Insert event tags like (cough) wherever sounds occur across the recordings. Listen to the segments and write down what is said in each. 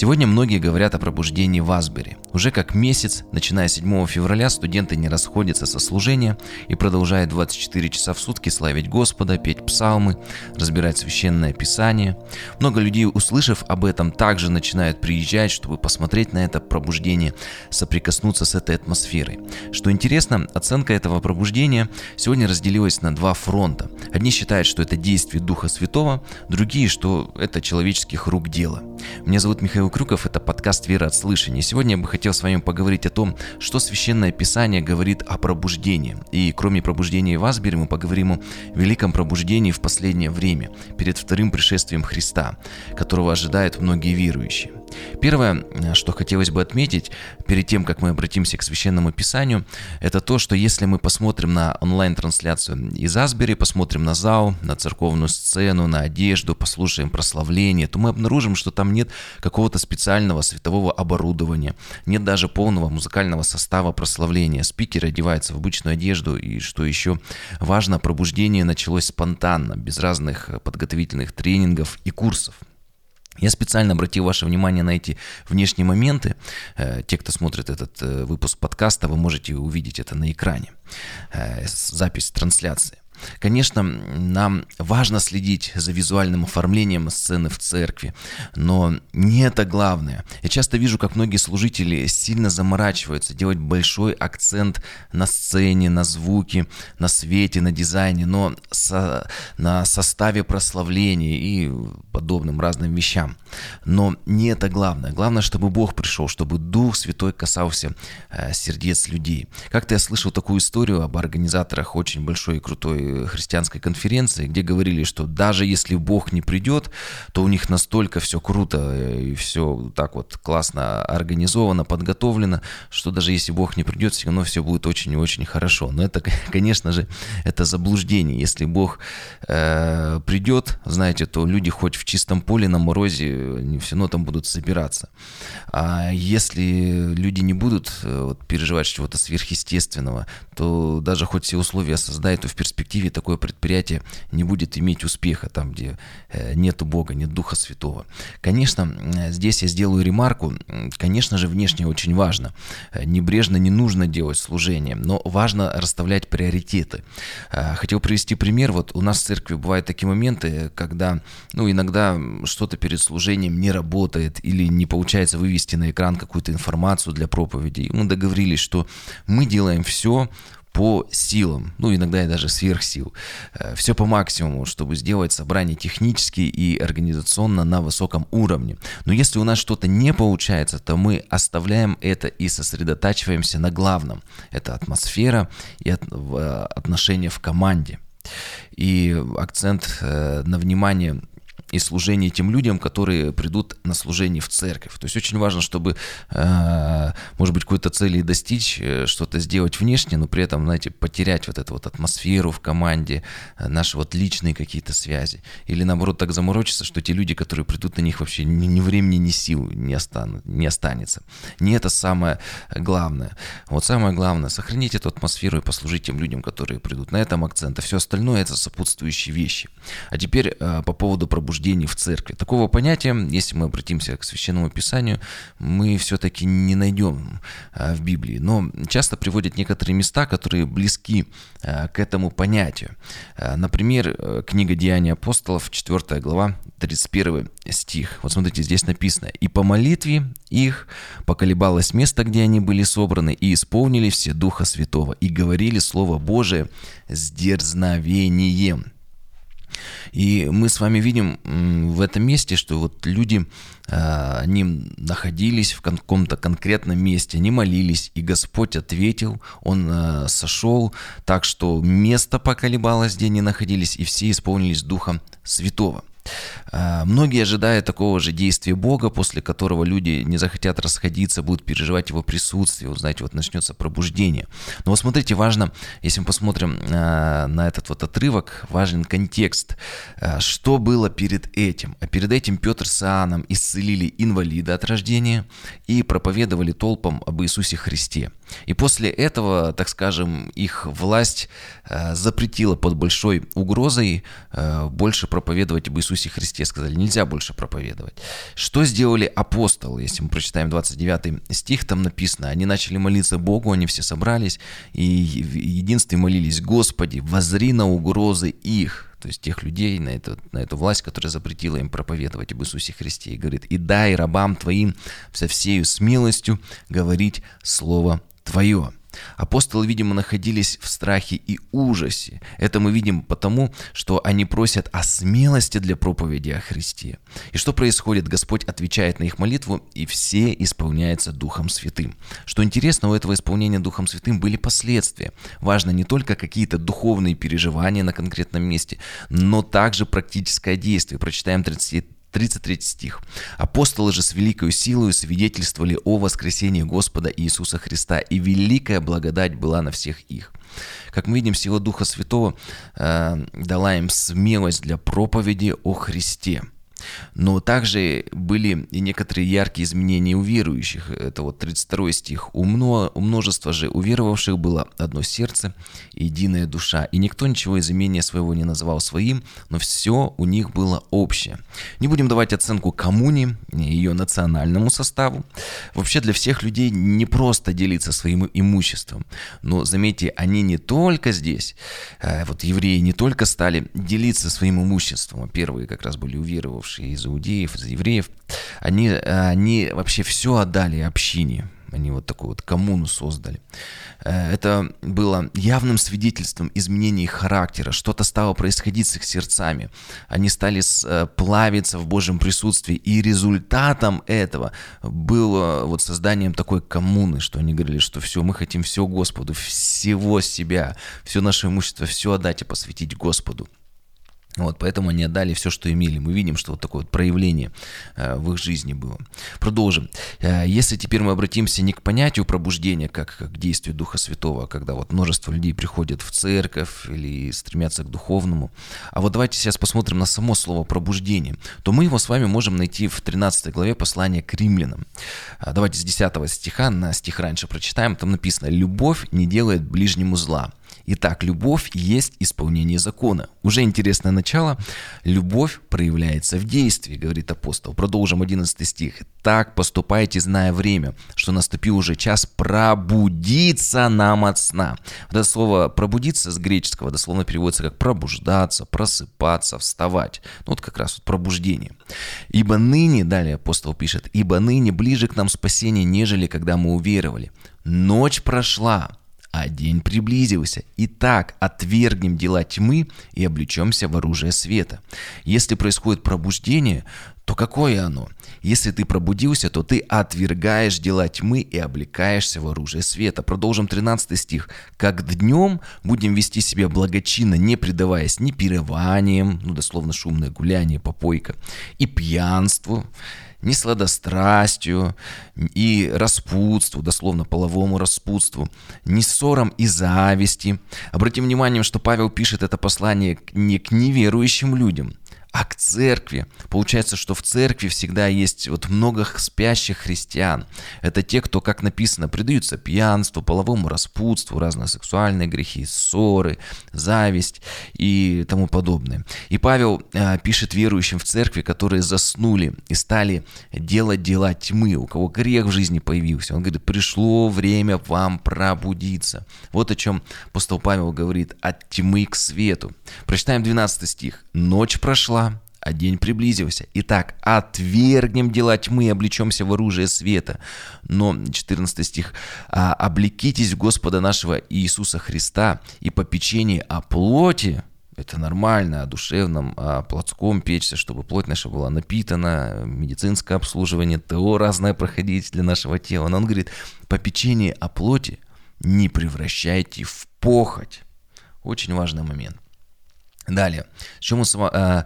Сегодня многие говорят о пробуждении в Асбери. Уже как месяц, начиная с 7 февраля, студенты не расходятся со служения и продолжают 24 часа в сутки славить Господа, петь псалмы, разбирать священное писание. Много людей, услышав об этом, также начинают приезжать, чтобы посмотреть на это пробуждение, соприкоснуться с этой атмосферой. Что интересно, оценка этого пробуждения сегодня разделилась на два фронта. Одни считают, что это действие Духа Святого, другие, что это человеческих рук дело. Меня зовут Михаил Крюков, это подкаст «Вера от слышания». Сегодня я бы хотел с вами поговорить о том, что Священное Писание говорит о пробуждении. И кроме пробуждения в Асбере мы поговорим о великом пробуждении в последнее время, перед вторым пришествием Христа, которого ожидают многие верующие. Первое, что хотелось бы отметить перед тем, как мы обратимся к Священному Писанию, это то, что если мы посмотрим на онлайн-трансляцию из Асбери, посмотрим на зал, на церковную сцену, на одежду, послушаем прославление, то мы обнаружим, что там нет какого-то специального светового оборудования, нет даже полного музыкального состава прославления. Спикер одевается в обычную одежду, и что еще важно, пробуждение началось спонтанно, без разных подготовительных тренингов и курсов. Я специально обратил ваше внимание на эти внешние моменты. Э, те, кто смотрит этот э, выпуск подкаста, вы можете увидеть это на экране. Э, запись трансляции. Конечно, нам важно следить за визуальным оформлением сцены в церкви, но не это главное. Я часто вижу, как многие служители сильно заморачиваются, делать большой акцент на сцене, на звуке, на свете, на дизайне, но со, на составе прославления и подобным разным вещам. Но не это главное. Главное, чтобы Бог пришел, чтобы Дух Святой касался э, сердец людей. Как-то я слышал такую историю об организаторах очень большой и крутой христианской конференции, где говорили, что даже если Бог не придет, то у них настолько все круто э, и все так вот классно организовано, подготовлено, что даже если Бог не придет, все равно все будет очень и очень хорошо. Но это, (laughs) конечно же, это заблуждение. Если Бог э, придет, знаете, то люди хоть в чистом поле на морозе, они все равно там будут собираться. А если люди не будут э, вот, переживать чего-то сверхъестественного, то даже хоть все условия создают, то в перспективе перспективе такое предприятие не будет иметь успеха там, где э, нет Бога, нет Духа Святого. Конечно, здесь я сделаю ремарку, конечно же, внешне очень важно. Э, небрежно не нужно делать служение, но важно расставлять приоритеты. Э, хотел привести пример. Вот у нас в церкви бывают такие моменты, когда, ну, иногда что-то перед служением не работает или не получается вывести на экран какую-то информацию для проповеди. И мы договорились, что мы делаем все, по силам, ну иногда и даже сверх сил. Э, Все по максимуму, чтобы сделать собрание технически и организационно на высоком уровне. Но если у нас что-то не получается, то мы оставляем это и сосредотачиваемся на главном. Это атмосфера и э, отношения в команде. И акцент э, на внимание и служение тем людям, которые придут на служение в церковь. То есть очень важно, чтобы, э, может быть, какой-то цели достичь, э, что-то сделать внешне, но при этом, знаете, потерять вот эту вот атмосферу в команде, э, наши вот личные какие-то связи. Или наоборот так заморочиться, что те люди, которые придут на них, вообще ни, ни времени, ни сил не, останут, не останется. Не это самое главное. Вот самое главное, сохранить эту атмосферу и послужить тем людям, которые придут. На этом акцент. А все остальное это сопутствующие вещи. А теперь по поводу пробуждения пробуждении в церкви. Такого понятия, если мы обратимся к Священному Писанию, мы все-таки не найдем а, в Библии. Но часто приводят некоторые места, которые близки а, к этому понятию. А, например, э, книга Деяний апостолов, 4 глава, 31 стих. Вот смотрите, здесь написано. «И по молитве их поколебалось место, где они были собраны, и исполнили все Духа Святого, и говорили Слово Божие с дерзновением». И мы с вами видим в этом месте, что вот люди, а, они находились в каком-то конкретном месте, они молились, и Господь ответил, Он а, сошел так, что место поколебалось, где они находились, и все исполнились Духа Святого. А, многие ожидают такого же действия Бога, после которого люди не захотят расходиться, будут переживать его присутствие, вот, знаете, вот начнется пробуждение. Но вот смотрите, важно, если мы посмотрим а, на этот вот отрывок, важен контекст. А, что было перед этим? А перед этим Петр с Иоанном исцелили инвалида от рождения и проповедовали толпам об Иисусе Христе. И после этого, так скажем, их власть запретила под большой угрозой больше проповедовать об Иисусе Христе, сказали, нельзя больше проповедовать. Что сделали апостолы? Если мы прочитаем 29 стих, там написано, они начали молиться Богу, они все собрались, и в единстве молились, Господи, возри на угрозы их, то есть тех людей, на эту, на эту власть, которая запретила им проповедовать об Иисусе Христе. И говорит, и дай рабам твоим со всею смелостью говорить Слово Твое. Апостолы, видимо, находились в страхе и ужасе. Это мы видим потому, что они просят о смелости для проповеди о Христе. И что происходит? Господь отвечает на их молитву, и все исполняются Духом Святым. Что интересно, у этого исполнения Духом Святым были последствия. Важно не только какие-то духовные переживания на конкретном месте, но также практическое действие. Прочитаем 30 33 стих. «Апостолы же с великой силой свидетельствовали о воскресении Господа Иисуса Христа, и великая благодать была на всех их». Как мы видим, сила Духа Святого э, дала им смелость для проповеди о Христе – но также были и некоторые яркие изменения у верующих. Это вот 32 стих. У, мно, множества же уверовавших было одно сердце и единая душа. И никто ничего из имения своего не называл своим, но все у них было общее. Не будем давать оценку коммуне, ее национальному составу. Вообще для всех людей не просто делиться своим имуществом. Но заметьте, они не только здесь, э, вот евреи не только стали делиться своим имуществом, а первые как раз были уверовавшие, уехавшие из иудеев, из евреев, они, они вообще все отдали общине. Они вот такую вот коммуну создали. Э, это было явным свидетельством изменений их характера. Что-то стало происходить с их сердцами. Они стали э, плавиться в Божьем присутствии. И результатом этого было вот созданием такой коммуны, что они говорили, что все, мы хотим все Господу, всего себя, все наше имущество, все отдать и посвятить Господу. Вот, поэтому они отдали все, что имели. Мы видим, что вот такое вот проявление э, в их жизни было. Продолжим. Э, если теперь мы обратимся не к понятию пробуждения, как, как к действию Духа Святого, когда вот множество людей приходят в церковь или стремятся к духовному, а вот давайте сейчас посмотрим на само слово пробуждение, то мы его с вами можем найти в 13 главе послания к римлянам. Э, давайте с 10 стиха на стих раньше прочитаем. Там написано «Любовь не делает ближнему зла». Итак, любовь есть исполнение закона. Уже интересное начало. Любовь проявляется в действии, говорит апостол. Продолжим 11 стих. Так поступайте, зная время, что наступил уже час пробудиться нам от сна. Это слово пробудиться с греческого дословно переводится как пробуждаться, просыпаться, вставать. Ну, вот как раз вот пробуждение. Ибо ныне, далее апостол пишет, ибо ныне ближе к нам спасение, нежели когда мы уверовали. Ночь прошла, а день приблизился. Итак, отвергнем дела тьмы и облечемся в оружие света. Если происходит пробуждение, то какое оно? Если ты пробудился, то ты отвергаешь дела тьмы и облекаешься в оружие света. Продолжим 13 стих. «Как днем будем вести себя благочинно, не предаваясь ни пированиям, ну дословно шумное гуляние, попойка, и пьянству, ни сладострастию и распутству, дословно половому распутству, ни ссорам и зависти. Обратим внимание, что Павел пишет это послание не к неверующим людям, а к церкви. Получается, что в церкви всегда есть вот много спящих христиан. Это те, кто, как написано, предаются пьянству, половому распутству, разные сексуальные грехи, ссоры, зависть и тому подобное. И Павел э, пишет верующим в церкви, которые заснули и стали делать дела тьмы, у кого грех в жизни появился. Он говорит, пришло время вам пробудиться. Вот о чем апостол Павел говорит, от тьмы к свету. Прочитаем 12 стих. Ночь прошла, а день приблизился. Итак, отвергнем дела тьмы и облечемся в оружие света. Но, 14 стих, «А облекитесь Господа нашего Иисуса Христа и по печенье о плоти, это нормально, о душевном, о плотском печься, чтобы плоть наша была напитана, медицинское обслуживание, ТО разное проходить для нашего тела. Но он говорит, по печенье о плоти не превращайте в похоть. Очень важный момент. Далее. С чего, мы с, э, э,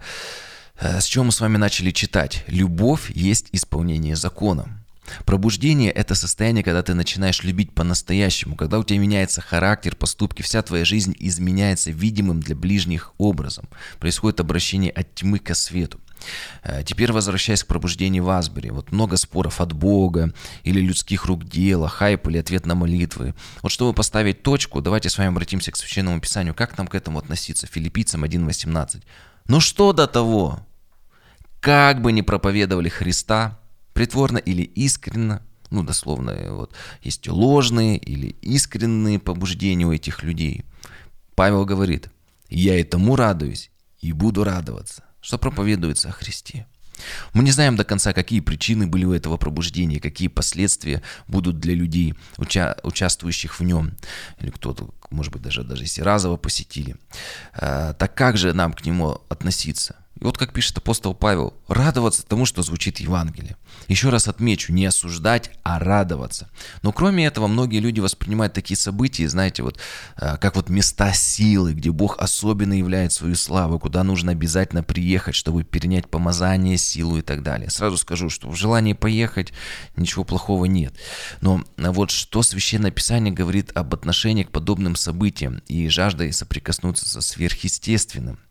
с чего мы с вами начали читать? Любовь есть исполнение закона. Пробуждение – это состояние, когда ты начинаешь любить по-настоящему, когда у тебя меняется характер, поступки, вся твоя жизнь изменяется видимым для ближних образом. Происходит обращение от тьмы к свету. Э, теперь возвращаясь к пробуждению в Асбери. Вот много споров от Бога или людских рук дела, хайп или ответ на молитвы. Вот чтобы поставить точку, давайте с вами обратимся к Священному Писанию. Как нам к этому относиться? Филиппийцам 1.18. Ну что до того? как бы ни проповедовали Христа, притворно или искренно, ну, дословно, вот, есть ложные или искренние побуждения у этих людей. Павел говорит, я этому радуюсь и буду радоваться, что проповедуется о Христе. Мы не знаем до конца, какие причины были у этого пробуждения, какие последствия будут для людей, уча- участвующих в нем, или кто-то, может быть, даже, даже если разово посетили. А, так как же нам к нему относиться? И вот как пишет апостол Павел, радоваться тому, что звучит Евангелие. Еще раз отмечу, не осуждать, а радоваться. Но кроме этого, многие люди воспринимают такие события, знаете, вот э, как вот места силы, где Бог особенно являет свою славу, куда нужно обязательно приехать, чтобы перенять помазание, силу и так далее. Сразу скажу, что в желании поехать ничего плохого нет. Но вот что Священное Писание говорит об отношении к подобным событиям и жаждой соприкоснуться со сверхъестественным –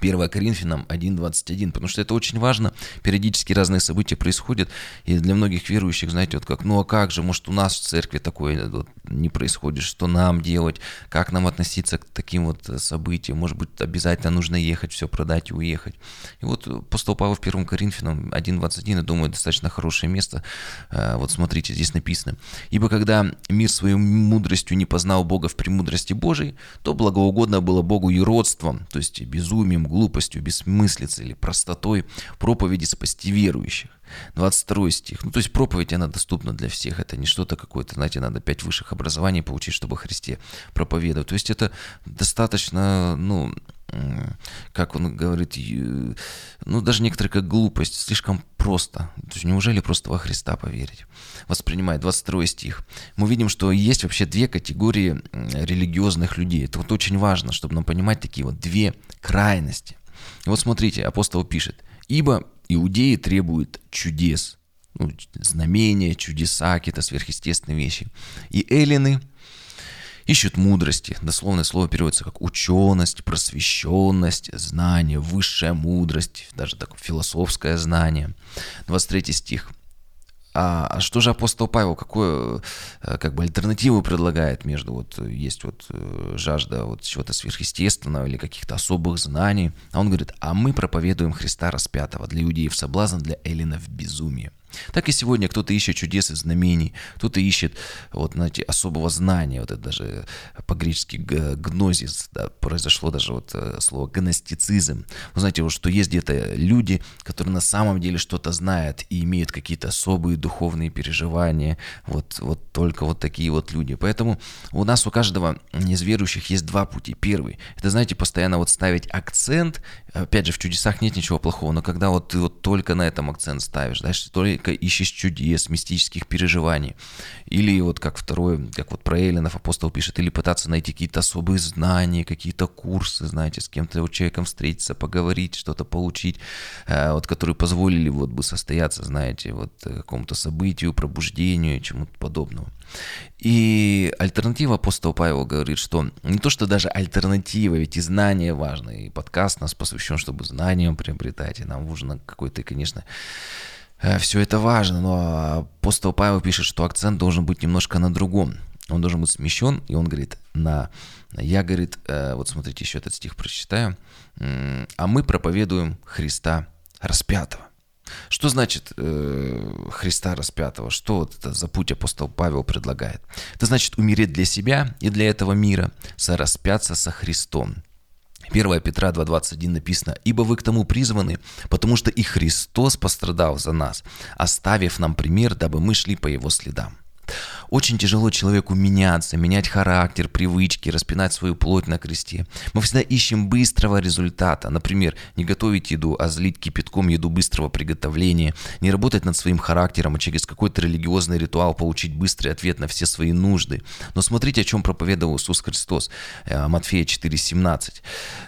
1 Коринфянам 1.21, потому что это очень важно. Периодически разные события происходят, и для многих верующих, знаете, вот как, ну а как же, может у нас в церкви такое вот, не происходит, что нам делать, как нам относиться к таким вот событиям, может быть, обязательно нужно ехать, все продать и уехать. И вот апостол Павел в 1 Коринфянам 1.21, я думаю, достаточно хорошее место. Вот смотрите, здесь написано. «Ибо когда мир своей мудростью не познал Бога в премудрости Божией, то благоугодно было Богу и родством, то есть безумием, глупостью, бессмыслицей или простотой проповеди спасти верующих. 22 стих. Ну, то есть проповедь, она доступна для всех. Это не что-то какое-то, знаете, надо пять высших образований получить, чтобы Христе проповедовать. То есть это достаточно, ну, как он говорит, ну, даже некоторые как глупость, слишком просто. То есть неужели просто во Христа поверить? Воспринимает 22 стих. Мы видим, что есть вообще две категории религиозных людей. Это вот очень важно, чтобы нам понимать такие вот две крайности. И вот смотрите, апостол пишет, «Ибо иудеи требуют чудес, ну, знамения, чудеса, какие-то сверхъестественные вещи. И эллины ищут мудрости. Дословное слово переводится как ученость, просвещенность, знание, высшая мудрость, даже так философское знание. 23 стих. А, а что же апостол Павел, какую э, как бы альтернативу предлагает между вот есть вот э, жажда вот чего-то сверхъестественного или каких-то особых знаний, а он говорит, а мы проповедуем Христа распятого для иудеев соблазн, для эллинов безумие. Так и сегодня кто-то ищет чудес и знамений, кто-то ищет вот, знаете, особого знания, вот это даже по-гречески гнозис, да, произошло даже вот э, слово гностицизм. Вы знаете, вот, что есть где-то люди, которые на самом деле что-то знают и имеют какие-то особые духовные переживания, вот, вот только вот такие вот люди. Поэтому у нас у каждого из верующих есть два пути. Первый, это, знаете, постоянно вот ставить акцент, опять же, в чудесах нет ничего плохого, но когда вот ты вот только на этом акцент ставишь, знаешь, только только ищешь чудес, мистических переживаний. Или вот как второе, как вот про Эллинов апостол пишет, или пытаться найти какие-то особые знания, какие-то курсы, знаете, с кем-то вот человеком встретиться, поговорить, что-то получить, э, вот которые позволили вот бы состояться, знаете, вот какому-то событию, пробуждению, чему-то подобному. И альтернатива апостола Павел говорит, что не то, что даже альтернатива, ведь и знания важны, и подкаст нас посвящен, чтобы знанием приобретать, и нам нужно какой-то, конечно, Э, все это важно, но апостол Павел пишет, что акцент должен быть немножко на другом. Он должен быть смещен, и он говорит, на... Я, говорит, э, вот смотрите, еще этот стих прочитаю. А мы проповедуем Христа распятого. Что значит э, Христа распятого? Что вот это за путь апостол Павел предлагает? Это значит умереть для себя и для этого мира, сораспяться со Христом. 1 Петра 2.21 написано, «Ибо вы к тому призваны, потому что и Христос пострадал за нас, оставив нам пример, дабы мы шли по Его следам». Очень тяжело человеку меняться, менять характер, привычки, распинать свою плоть на кресте. Мы всегда ищем быстрого результата. Например, не готовить еду, а злить кипятком еду быстрого приготовления, не работать над своим характером, а через какой-то религиозный ритуал получить быстрый ответ на все свои нужды. Но смотрите, о чем проповедовал Иисус Христос. Э, Матфея 4,17.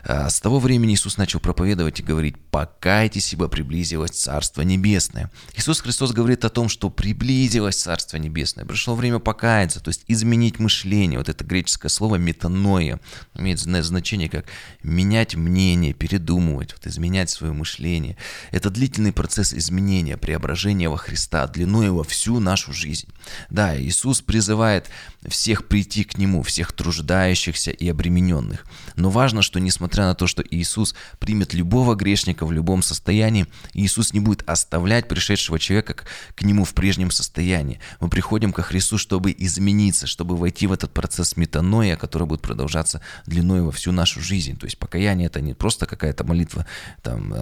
Э, С того времени Иисус начал проповедовать и говорить, покайтесь, ибо приблизилось Царство Небесное. Иисус Христос говорит о том, что приблизилось Царство Небесное. Пришло время время покаяться, то есть изменить мышление. Вот это греческое слово метаноя имеет значение как менять мнение, передумывать, вот изменять свое мышление. Это длительный процесс изменения, преображения во Христа, длиной во всю нашу жизнь. Да, Иисус призывает всех прийти к Нему, всех труждающихся и обремененных. Но важно, что несмотря на то, что Иисус примет любого грешника в любом состоянии, Иисус не будет оставлять пришедшего человека к, нему в прежнем состоянии. Мы приходим ко Христу, чтобы измениться, чтобы войти в этот процесс метаноя, который будет продолжаться длиной во всю нашу жизнь. То есть покаяние это не просто какая-то молитва там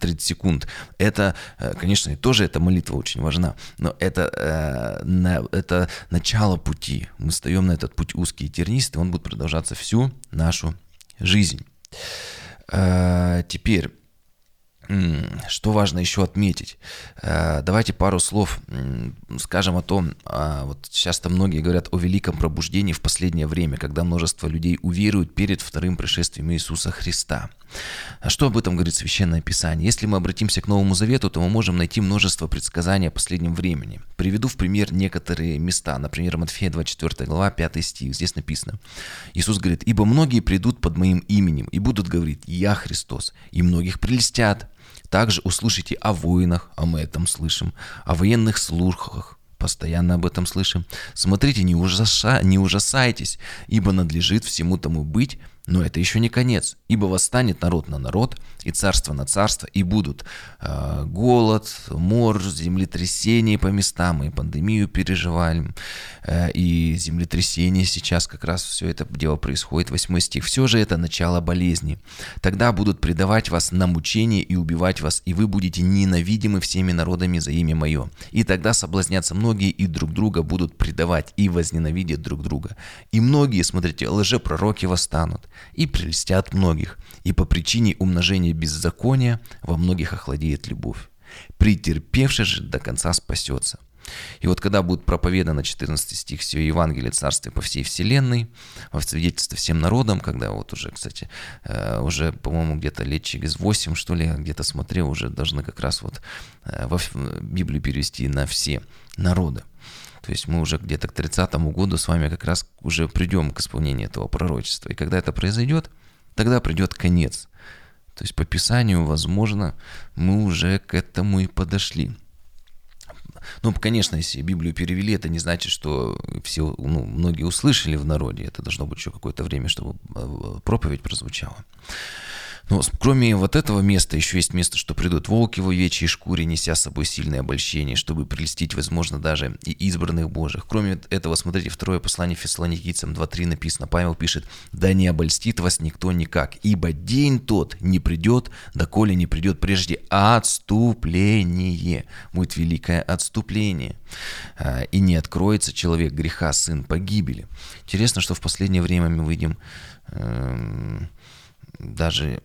30 э, секунд. Это, э, конечно, тоже эта молитва очень важна, но это, э, это начало пути. Мы встаем на этот путь узкий и тернистый, он будет продолжаться всю нашу жизнь. Теперь что важно еще отметить? Э, давайте пару слов скажем о том, а, вот часто многие говорят о великом пробуждении в последнее время, когда множество людей уверуют перед вторым пришествием Иисуса Христа. А что об этом говорит Священное Писание? Если мы обратимся к Новому Завету, то мы можем найти множество предсказаний о последнем времени. Приведу в пример некоторые места. Например, Матфея 24 глава, 5 стих. Здесь написано. Иисус говорит, «Ибо многие придут под моим именем и будут говорить, Я Христос, и многих прелестят, также услышите о войнах, а мы этом слышим, о военных слухах, постоянно об этом слышим. Смотрите, не, ужаса, не ужасайтесь, ибо надлежит всему тому быть, но это еще не конец, ибо восстанет народ на народ, и царство на царство, и будут э, голод, мор, землетрясения по местам, и пандемию переживаем, э, и землетрясение сейчас как раз все это дело происходит, восьмой стих. Все же это начало болезни. Тогда будут предавать вас на мучение и убивать вас, и вы будете ненавидимы всеми народами за имя мое. И тогда соблазнятся многие, и друг друга будут предавать, и возненавидят друг друга. И многие, смотрите, лжепророки восстанут, и прелестят многих, и по причине умножения беззакония во многих охладеет любовь. Претерпевший же до конца спасется. И вот когда будет проповедано 14 стих все Евангелие Царствия по всей вселенной, во свидетельство всем народам, когда вот уже, кстати, э, уже, по-моему, где-то лет через 8, что ли, где-то смотрел, уже должны как раз вот э, во Библию перевести на все народы. То есть мы уже где-то к 30 году с вами как раз уже придем к исполнению этого пророчества. И когда это произойдет, тогда придет конец. То есть по Писанию, возможно, мы уже к этому и подошли. Ну, конечно, если Библию перевели, это не значит, что все, ну, многие услышали в народе. Это должно быть еще какое-то время, чтобы э, проповедь прозвучала. Но ну, кроме вот этого места, еще есть место, что придут волки в овечьей шкуре, неся с собой сильное обольщение, чтобы прелестить, возможно, даже и избранных Божьих. Кроме этого, смотрите, второе послание Фессалоникийцам 2.3 написано, Павел пишет, «Да не обольстит вас никто никак, ибо день тот не придет, доколе не придет прежде отступление». Будет великое отступление. А, «И не откроется человек греха, сын погибели». Интересно, что в последнее время мы видим эм, даже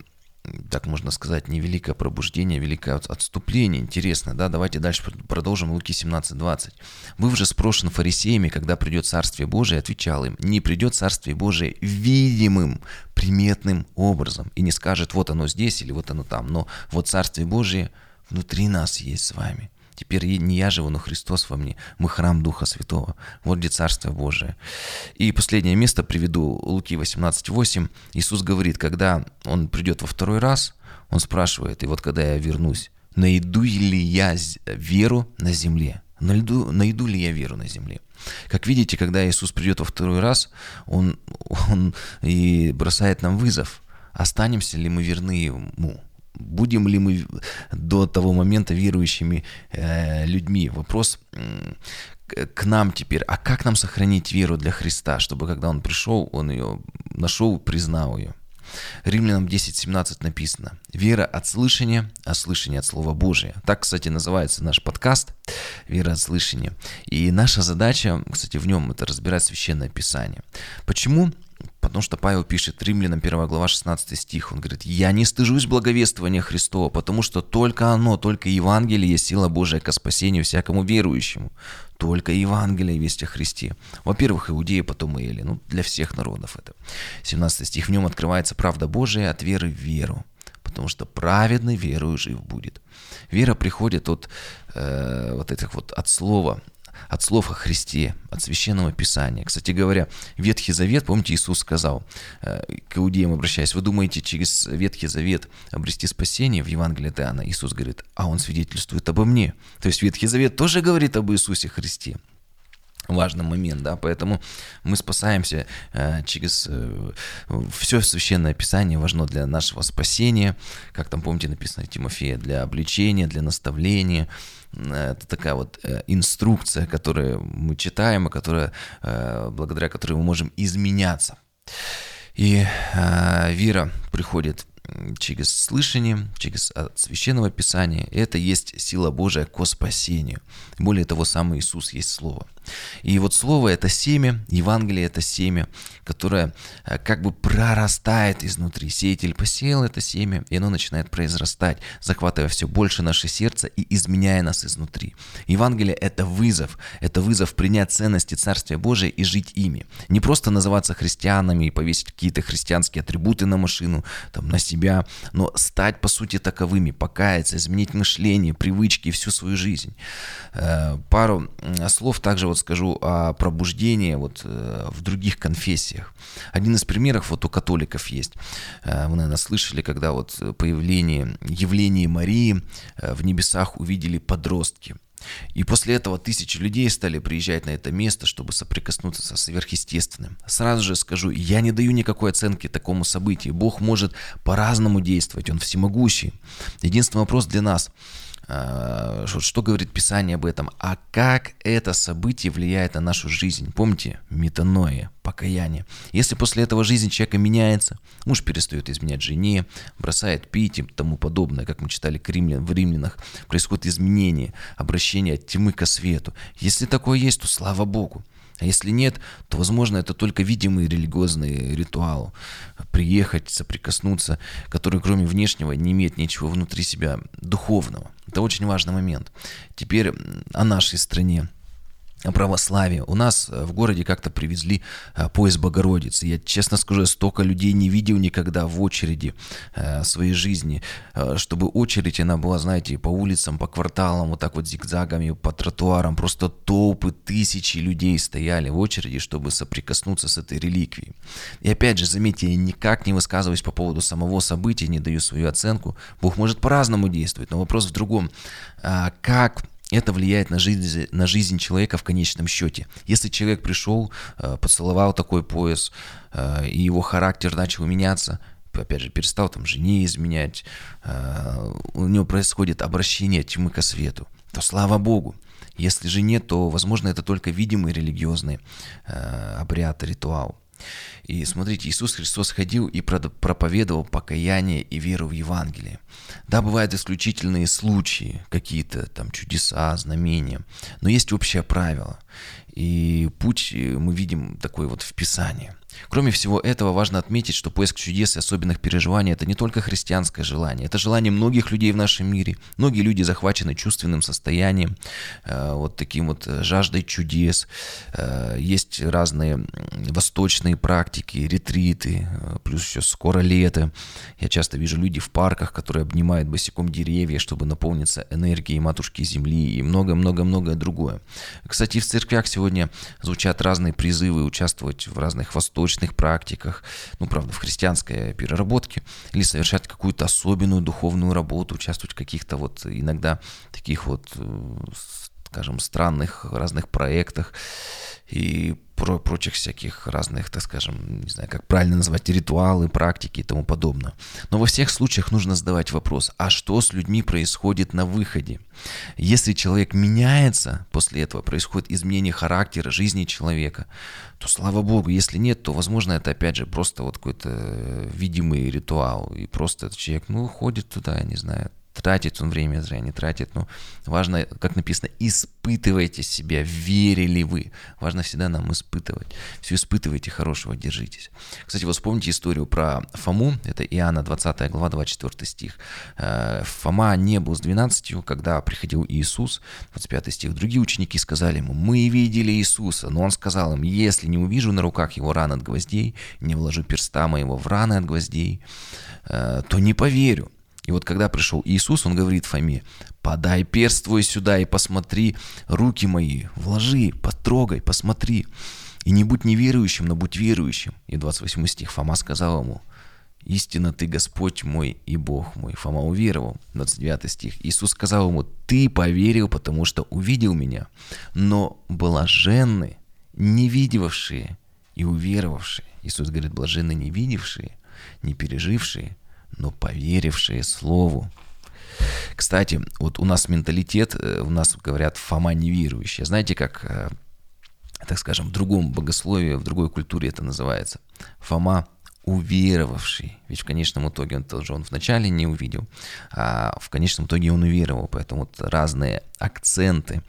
так можно сказать, не великое пробуждение, а великое отступление. Интересно, да? Давайте дальше продолжим Луки 17.20. «Вы уже спрошен фарисеями, когда придет Царствие Божие, отвечал им, не придет Царствие Божие видимым, приметным образом, и не скажет, вот оно здесь или вот оно там, но вот Царствие Божие внутри нас есть с вами». Теперь не я живу, но Христос во мне. Мы храм Духа Святого. Вот где Царство Божие. И последнее место приведу. Луки 18.8. Иисус говорит, когда Он придет во второй раз, Он спрашивает, и вот когда я вернусь, найду ли я веру на земле? Найду, найду ли я веру на земле? Как видите, когда Иисус придет во второй раз, Он, он и бросает нам вызов. Останемся ли мы верны Ему? Будем ли мы до того момента верующими э, людьми? Вопрос к нам теперь. А как нам сохранить веру для Христа, чтобы когда Он пришел, Он ее нашел, признал ее? Римлянам 10.17 написано «Вера от слышания, а слышание от Слова Божия». Так, кстати, называется наш подкаст «Вера от слышания». И наша задача, кстати, в нем это разбирать Священное Писание. Почему? Потому что Павел пишет, Римлянам 1 глава 16 стих, он говорит, «Я не стыжусь благовествования Христова, потому что только оно, только Евангелие есть сила Божия ко спасению всякому верующему. Только Евангелие весть о Христе. Во-первых, иудеи, потом и Эли. Ну, для всех народов это. 17 стих. В нем открывается правда Божия от веры в веру. Потому что праведный верою жив будет. Вера приходит от э, вот этих вот от слова, от слов о Христе, от Священного Писания. Кстати говоря, Ветхий Завет, помните, Иисус сказал, э, к иудеям обращаясь, вы думаете через Ветхий Завет обрести спасение в Евангелии от Иоанна? Иисус говорит, а он свидетельствует обо мне. То есть Ветхий Завет тоже говорит об Иисусе Христе. важный момент, да, поэтому мы спасаемся э, через э, все священное писание важно для нашего спасения, как там помните написано Тимофея, для обличения, для наставления, это такая вот э, инструкция, которую мы читаем, и которая, э, благодаря которой мы можем изменяться. И э, вера приходит через слышание, через священного писания. Это есть сила Божия к спасению. Более того, сам Иисус есть Слово. И вот Слово – это семя, Евангелие – это семя, которое э, как бы прорастает изнутри. Сеятель посеял это семя, и оно начинает произрастать, захватывая все больше наше сердце и изменяя нас изнутри. Евангелие – это вызов. Это вызов принять ценности Царствия Божия и жить ими. Не просто называться христианами и повесить какие-то христианские атрибуты на машину, там, на себя, но стать, по сути, таковыми, покаяться, изменить мышление, привычки всю свою жизнь. Э, пару слов также вот вот скажу о пробуждении вот э, в других конфессиях. Один из примеров вот у католиков есть. Э, вы, наверное, слышали, когда вот появление, явление Марии э, в небесах увидели подростки. И после этого тысячи людей стали приезжать на это место, чтобы соприкоснуться со сверхъестественным. Сразу же скажу, я не даю никакой оценки такому событию. Бог может по-разному действовать, Он всемогущий. Единственный вопрос для нас – что, что говорит Писание об этом, а как это событие влияет на нашу жизнь. Помните, метаноя, покаяние. Если после этого жизнь человека меняется, муж перестает изменять жене, бросает пить и тому подобное, как мы читали в римлянах, происходит изменение, обращение от тьмы ко свету. Если такое есть, то слава Богу. А если нет, то, возможно, это только видимый религиозный ритуал. Приехать, соприкоснуться, который кроме внешнего не имеет ничего внутри себя духовного. Это очень важный момент. Теперь о нашей стране православие. У нас э, в городе как-то привезли э, поезд Богородицы. Я, честно скажу, столько людей не видел никогда в очереди э, своей жизни, чтобы очередь, она была, знаете, по улицам, по кварталам, вот так вот зигзагами, по тротуарам. Просто толпы, тысячи людей стояли в очереди, чтобы соприкоснуться с этой реликвией. И опять же, заметьте, я никак не высказываюсь по поводу самого события, не даю свою оценку. Бог может по-разному действовать, но вопрос в другом. А как это влияет на жизнь, на жизнь человека в конечном счете. Если человек пришел, э, поцеловал такой пояс, э, и его характер начал меняться, опять же, перестал там жене изменять, э, у него происходит обращение тьмы ко свету, то слава Богу. Если же нет, то, возможно, это только видимый религиозный обряд, ритуал. И смотрите, Иисус Христос ходил и проповедовал покаяние и веру в Евангелие. Да, бывают исключительные случаи, какие-то там чудеса, знамения, но есть общее правило. И путь мы видим такой вот в Писании – Кроме всего этого, важно отметить, что поиск чудес и особенных переживаний – это не только христианское желание, это желание многих людей в нашем мире. Многие люди захвачены чувственным состоянием, э, вот таким вот э, жаждой чудес. Э, есть разные восточные практики, ретриты, плюс еще скоро лето. Я часто вижу люди в парках, которые обнимают босиком деревья, чтобы наполниться энергией матушки земли и много-много-многое другое. Кстати, в церквях сегодня звучат разные призывы участвовать в разных восточных научных практиках, ну, правда, в христианской переработке, или совершать какую-то особенную духовную работу, участвовать в каких-то вот иногда таких вот, э, скажем, странных разных проектах. И про прочих всяких разных, так скажем, не знаю, как правильно назвать, ритуалы, практики и тому подобное. Но во всех случаях нужно задавать вопрос, а что с людьми происходит на выходе? Если человек меняется, после этого происходит изменение характера, жизни человека, то слава богу, если нет, то, возможно, это опять же просто вот какой-то видимый ритуал, и просто этот человек, ну, ходит туда, не знаю, тратит он время зря, не тратит, но важно, как написано, испытывайте себя, верили вы. Важно всегда нам испытывать. Все испытывайте, хорошего держитесь. Кстати, вот вспомните историю про Фому, это Иоанна 20 глава, 24 стих. Э, Фома не был с 12, когда приходил Иисус, 25 стих. Другие ученики сказали ему, мы видели Иисуса, но он сказал им, если не увижу на руках его ран от гвоздей, не вложу перста моего в раны от гвоздей, э, то не поверю. И вот когда пришел Иисус, он говорит Фоме, подай перст твой сюда и посмотри руки мои, вложи, потрогай, посмотри. И не будь неверующим, но будь верующим. И 28 стих Фома сказал ему, истинно ты Господь мой и Бог мой. Фома уверовал, 29 стих. Иисус сказал ему, ты поверил, потому что увидел меня, но блаженны, не видевшие и уверовавшие. Иисус говорит, блаженны не видевшие, не пережившие, но поверившие Слову. Кстати, вот у нас менталитет, э, у нас говорят Фома неверующий. Знаете, как, э, так скажем, в другом богословии, в другой культуре это называется? Фома уверовавший. Ведь в конечном итоге он тоже он вначале не увидел, а в конечном итоге он уверовал. Поэтому вот разные акценты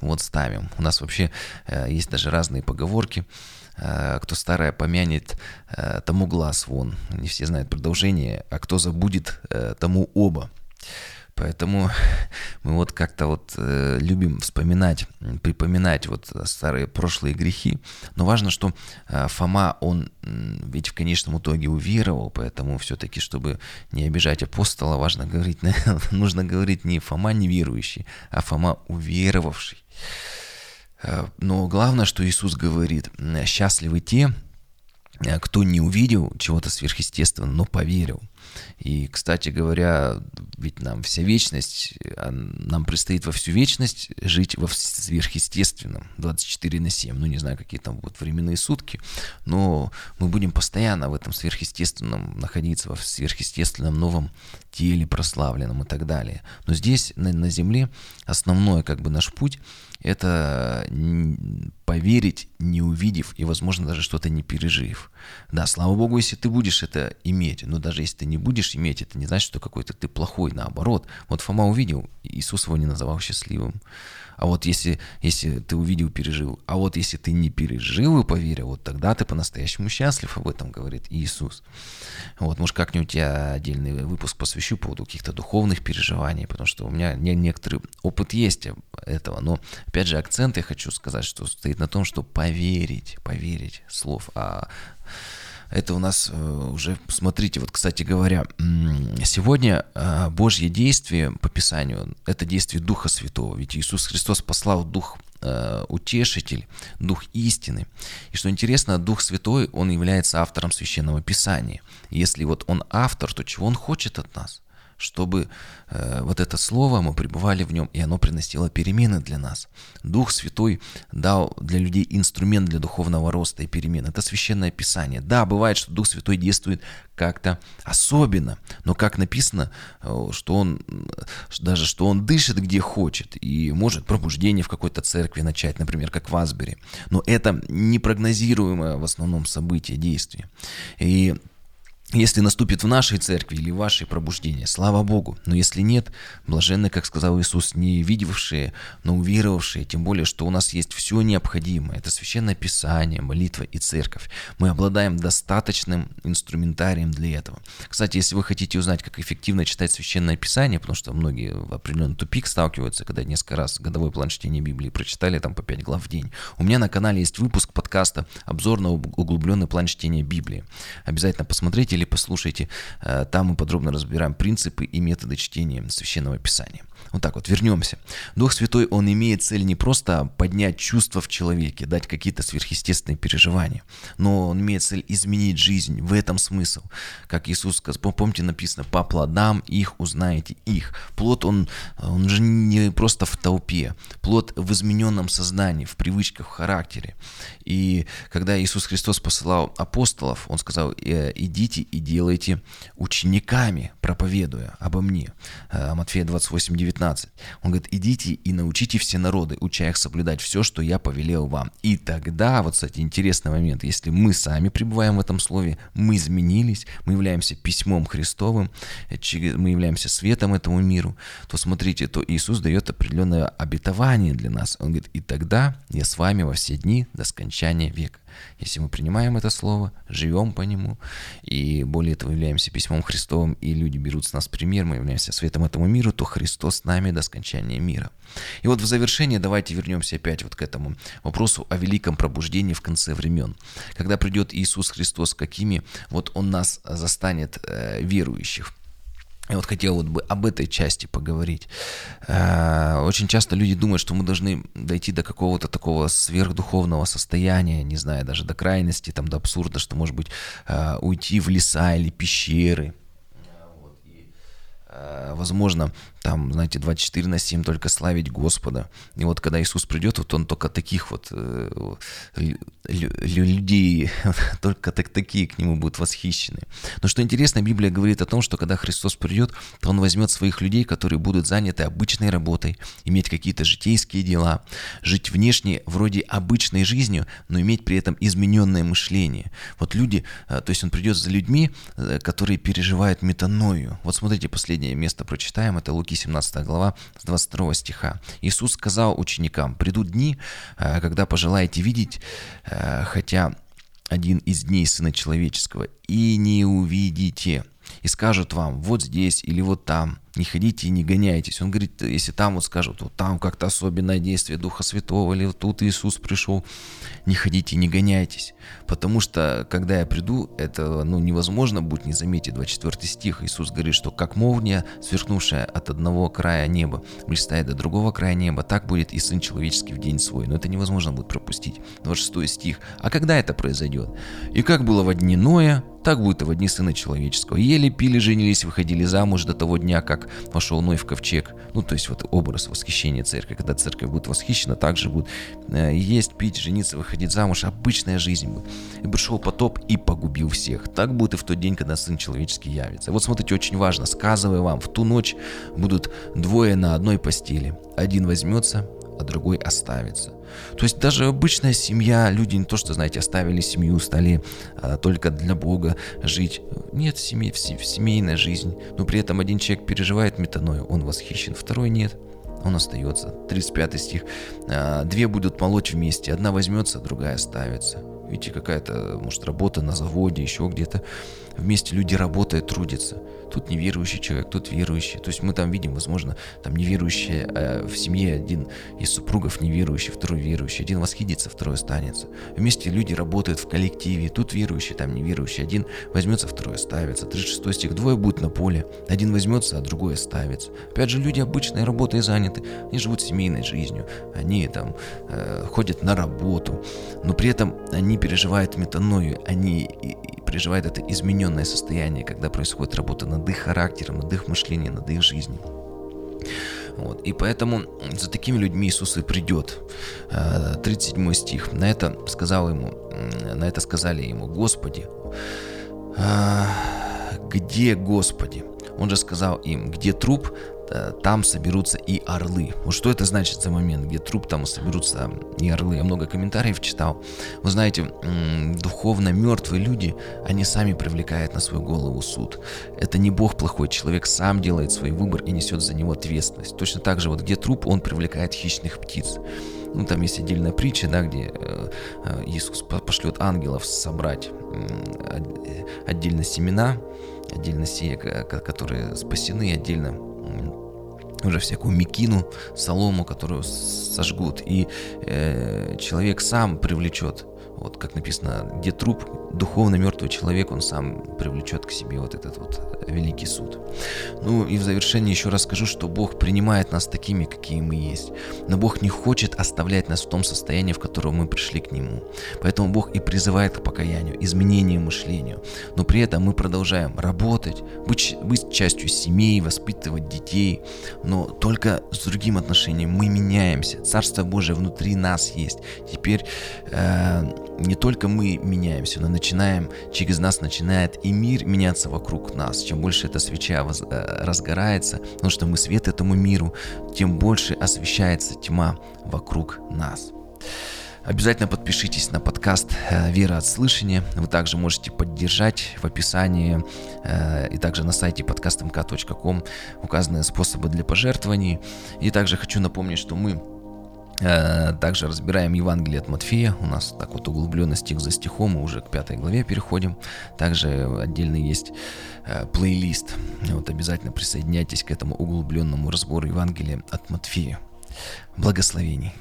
вот ставим. У нас вообще э, есть даже разные поговорки. Э, кто старое помянет, э, тому глаз вон. Не все знают продолжение, а кто забудет, э, тому оба. Поэтому (laughs) мы вот как-то вот э, любим вспоминать, припоминать вот старые прошлые грехи. Но важно, что э, Фома, он ведь в конечном итоге уверовал, поэтому все-таки, чтобы не обижать апостола, важно говорить, (laughs) нужно говорить не Фома неверующий, а Фома уверовавший. Э, но главное, что Иисус говорит, счастливы те, э, кто не увидел чего-то сверхъестественного, но поверил. И, кстати говоря, ведь нам вся вечность, а нам предстоит во всю вечность жить во сверхъестественном 24 на 7. Ну, не знаю, какие там будут временные сутки, но мы будем постоянно в этом сверхъестественном находиться, во сверхъестественном новом теле прославленном и так далее. Но здесь, на, на земле, основной как бы наш путь – это поверить, не увидев и, возможно, даже что-то не пережив. Да, слава Богу, если ты будешь это иметь, но даже если ты не будешь иметь, это не значит, что какой-то ты плохой, наоборот. Вот Фома увидел, Иисус его не называл счастливым. А вот если, если ты увидел, пережил, а вот если ты не пережил и поверил, вот тогда ты по-настоящему счастлив, об этом говорит Иисус. Вот, может, как-нибудь я отдельный выпуск посвящу по поводу каких-то духовных переживаний, потому что у меня не, некоторый опыт есть этого, но, опять же, акцент я хочу сказать, что стоит на том, что поверить, поверить слов, а это у нас э, уже, смотрите, вот, кстати говоря, сегодня э, Божье действие по Писанию – это действие Духа Святого. Ведь Иисус Христос послал Дух э, утешитель, Дух истины. И что интересно, Дух Святой, Он является автором Священного Писания. Если вот Он автор, то чего Он хочет от нас? Чтобы э, вот это слово, мы пребывали в нем, и оно приносило перемены для нас. Дух Святой дал для людей инструмент для духовного роста и перемен. Это священное писание. Да, бывает, что Дух Святой действует как-то особенно, но как написано, э, что он даже что он дышит где хочет и может пробуждение в какой-то церкви начать, например, как в Асбери. Но это непрогнозируемое в основном событие, действие. И если наступит в нашей церкви или в вашей пробуждение, слава Богу. Но если нет, блаженны, как сказал Иисус, не видевшие, но уверовавшие, тем более, что у нас есть все необходимое. Это Священное Писание, молитва и церковь. Мы обладаем достаточным инструментарием для этого. Кстати, если вы хотите узнать, как эффективно читать Священное Писание, потому что многие в определенный тупик сталкиваются, когда несколько раз годовой план чтения Библии прочитали там по 5 глав в день. У меня на канале есть выпуск подкаста «Обзор на углубленный план чтения Библии». Обязательно посмотрите или послушайте, э, там мы подробно разбираем принципы и методы чтения Священного Писания. Вот так вот, вернемся. Дух Святой, он имеет цель не просто поднять чувства в человеке, дать какие-то сверхъестественные переживания, но он имеет цель изменить жизнь. В этом смысл. Как Иисус сказал, помните, написано, по плодам их узнаете их. Плод, он, он же не просто в толпе. Плод в измененном сознании, в привычках, в характере. И когда Иисус Христос посылал апостолов, он сказал, «Э, идите и делайте учениками, проповедуя обо мне. Э, Матфея 28, 19. Он говорит, идите и научите все народы, уча их соблюдать все, что я повелел вам. И тогда, вот, кстати, интересный момент, если мы сами пребываем в этом слове, мы изменились, мы являемся письмом Христовым, мы являемся светом этому миру, то смотрите, то Иисус дает определенное обетование для нас. Он говорит, и тогда я с вами во все дни до скончания века. Если мы принимаем это слово, живем по нему, и более того являемся письмом Христовым, и люди берут с нас пример, мы являемся светом этому миру, то Христос с нами до скончания мира. И вот в завершение давайте вернемся опять вот к этому вопросу о великом пробуждении в конце времен. Когда придет Иисус Христос, какими вот Он нас застанет э, верующих. я вот хотел вот бы об этой части поговорить. Э, очень часто люди думают, что мы должны дойти до какого-то такого сверхдуховного состояния, не знаю, даже до крайности, там, до абсурда, что, может быть, э, уйти в леса или пещеры, Э, возможно, там, знаете, 24 на 7 только славить Господа. И вот когда Иисус придет, вот он только таких вот э, людей, (laughs) только так, такие к нему будут восхищены. Но что интересно, Библия говорит о том, что когда Христос придет, то он возьмет своих людей, которые будут заняты обычной работой, иметь какие-то житейские дела, жить внешне вроде обычной жизнью, но иметь при этом измененное мышление. Вот люди, э, то есть он придет за людьми, которые переживают метаною. Вот смотрите, последнее место прочитаем, это Луки 17 глава с 22 стиха. Иисус сказал ученикам, придут дни, э, когда пожелаете видеть, э, хотя один из дней Сына Человеческого, и не увидите и скажут вам, вот здесь или вот там, не ходите и не гоняйтесь. Он говорит, если там вот скажут, вот там как-то особенное действие Духа Святого, или вот тут Иисус пришел, не ходите и не гоняйтесь. Потому что, когда я приду, это ну, невозможно будет не заметить. 24 стих Иисус говорит, что как молния, сверкнувшая от одного края неба, блистает до другого края неба, так будет и Сын Человеческий в день свой. Но это невозможно будет пропустить. 26 стих. А когда это произойдет? И как было во дни Ноя, так будет и в дни Сына Человеческого. Ели, пили, женились, выходили замуж до того дня, как вошел Ной в ковчег. Ну, то есть вот образ восхищения церкви. Когда церковь будет восхищена, также будет э, есть, пить, жениться, выходить замуж. Обычная жизнь будет. И пришел потоп и погубил всех. Так будет и в тот день, когда Сын Человеческий явится. Вот смотрите, очень важно. Сказывая вам, в ту ночь будут двое на одной постели. Один возьмется, а другой оставится. То есть даже обычная семья, люди не то, что, знаете, оставили семью, стали а, только для Бога жить. Нет, семьи, в семейная жизнь. Но при этом один человек переживает метаною, он восхищен, второй нет он остается. 35 стих. «А, две будут молоть вместе, одна возьмется, другая оставится. Видите, какая-то, может, работа на заводе, еще где-то. Вместе люди работают, трудятся. Тут неверующий человек, тут верующий. То есть мы там видим, возможно, там неверующие э, в семье один из супругов неверующий, второй верующий. Один восхитится, второй останется. Вместе люди работают в коллективе. Тут верующий, там неверующий. Один возьмется, второй оставится. 36 стих. Двое будут на поле. Один возьмется, а другой оставится. Опять же, люди обычной работой заняты. Они живут семейной жизнью. Они там э, ходят на работу. Но при этом они переживают метаною. Они переживает это измененное состояние, когда происходит работа над их характером, над их мышлением, над их жизнью. Вот. И поэтому за такими людьми Иисус и придет. 37 э, стих. На это сказал ему, на это сказали ему, Господи, э, где Господи? Он же сказал им, где труп, там соберутся и орлы. Вот что это значит за момент, где труп, там соберутся и орлы. Я много комментариев читал. Вы знаете, духовно мертвые люди, они сами привлекают на свою голову суд. Это не Бог плохой, человек сам делает свой выбор и несет за него ответственность. Точно так же, вот где труп, он привлекает хищных птиц. Ну, там есть отдельная притча, да, где э, э, Иисус пошлет ангелов собрать отдельно семена, отдельно сея, которые спасены, отдельно уже всякую мекину, солому, которую сожгут, и э, человек сам привлечет вот как написано, где труп, духовно мертвый человек, он сам привлечет к себе вот этот вот великий суд. Ну и в завершение еще раз скажу, что Бог принимает нас такими, какие мы есть. Но Бог не хочет оставлять нас в том состоянии, в котором мы пришли к Нему. Поэтому Бог и призывает к покаянию, изменению мышлению. Но при этом мы продолжаем работать, быть, быть частью семей, воспитывать детей. Но только с другим отношением мы меняемся. Царство Божие внутри нас есть. Теперь э, не только мы меняемся, но начинаем, через нас начинает и мир меняться вокруг нас. Чем больше эта свеча воз, э, разгорается, потому что мы свет этому миру, тем больше освещается тьма вокруг нас. Обязательно подпишитесь на подкаст э, «Вера от слышания». Вы также можете поддержать в описании э, и также на сайте podcastmk.com указаны способы для пожертвований. И также хочу напомнить, что мы также разбираем Евангелие от Матфея. У нас так вот углубленно стих за стихом, мы уже к пятой главе переходим. Также отдельно есть э, плейлист. Вот обязательно присоединяйтесь к этому углубленному разбору Евангелия от Матфея. Благословений.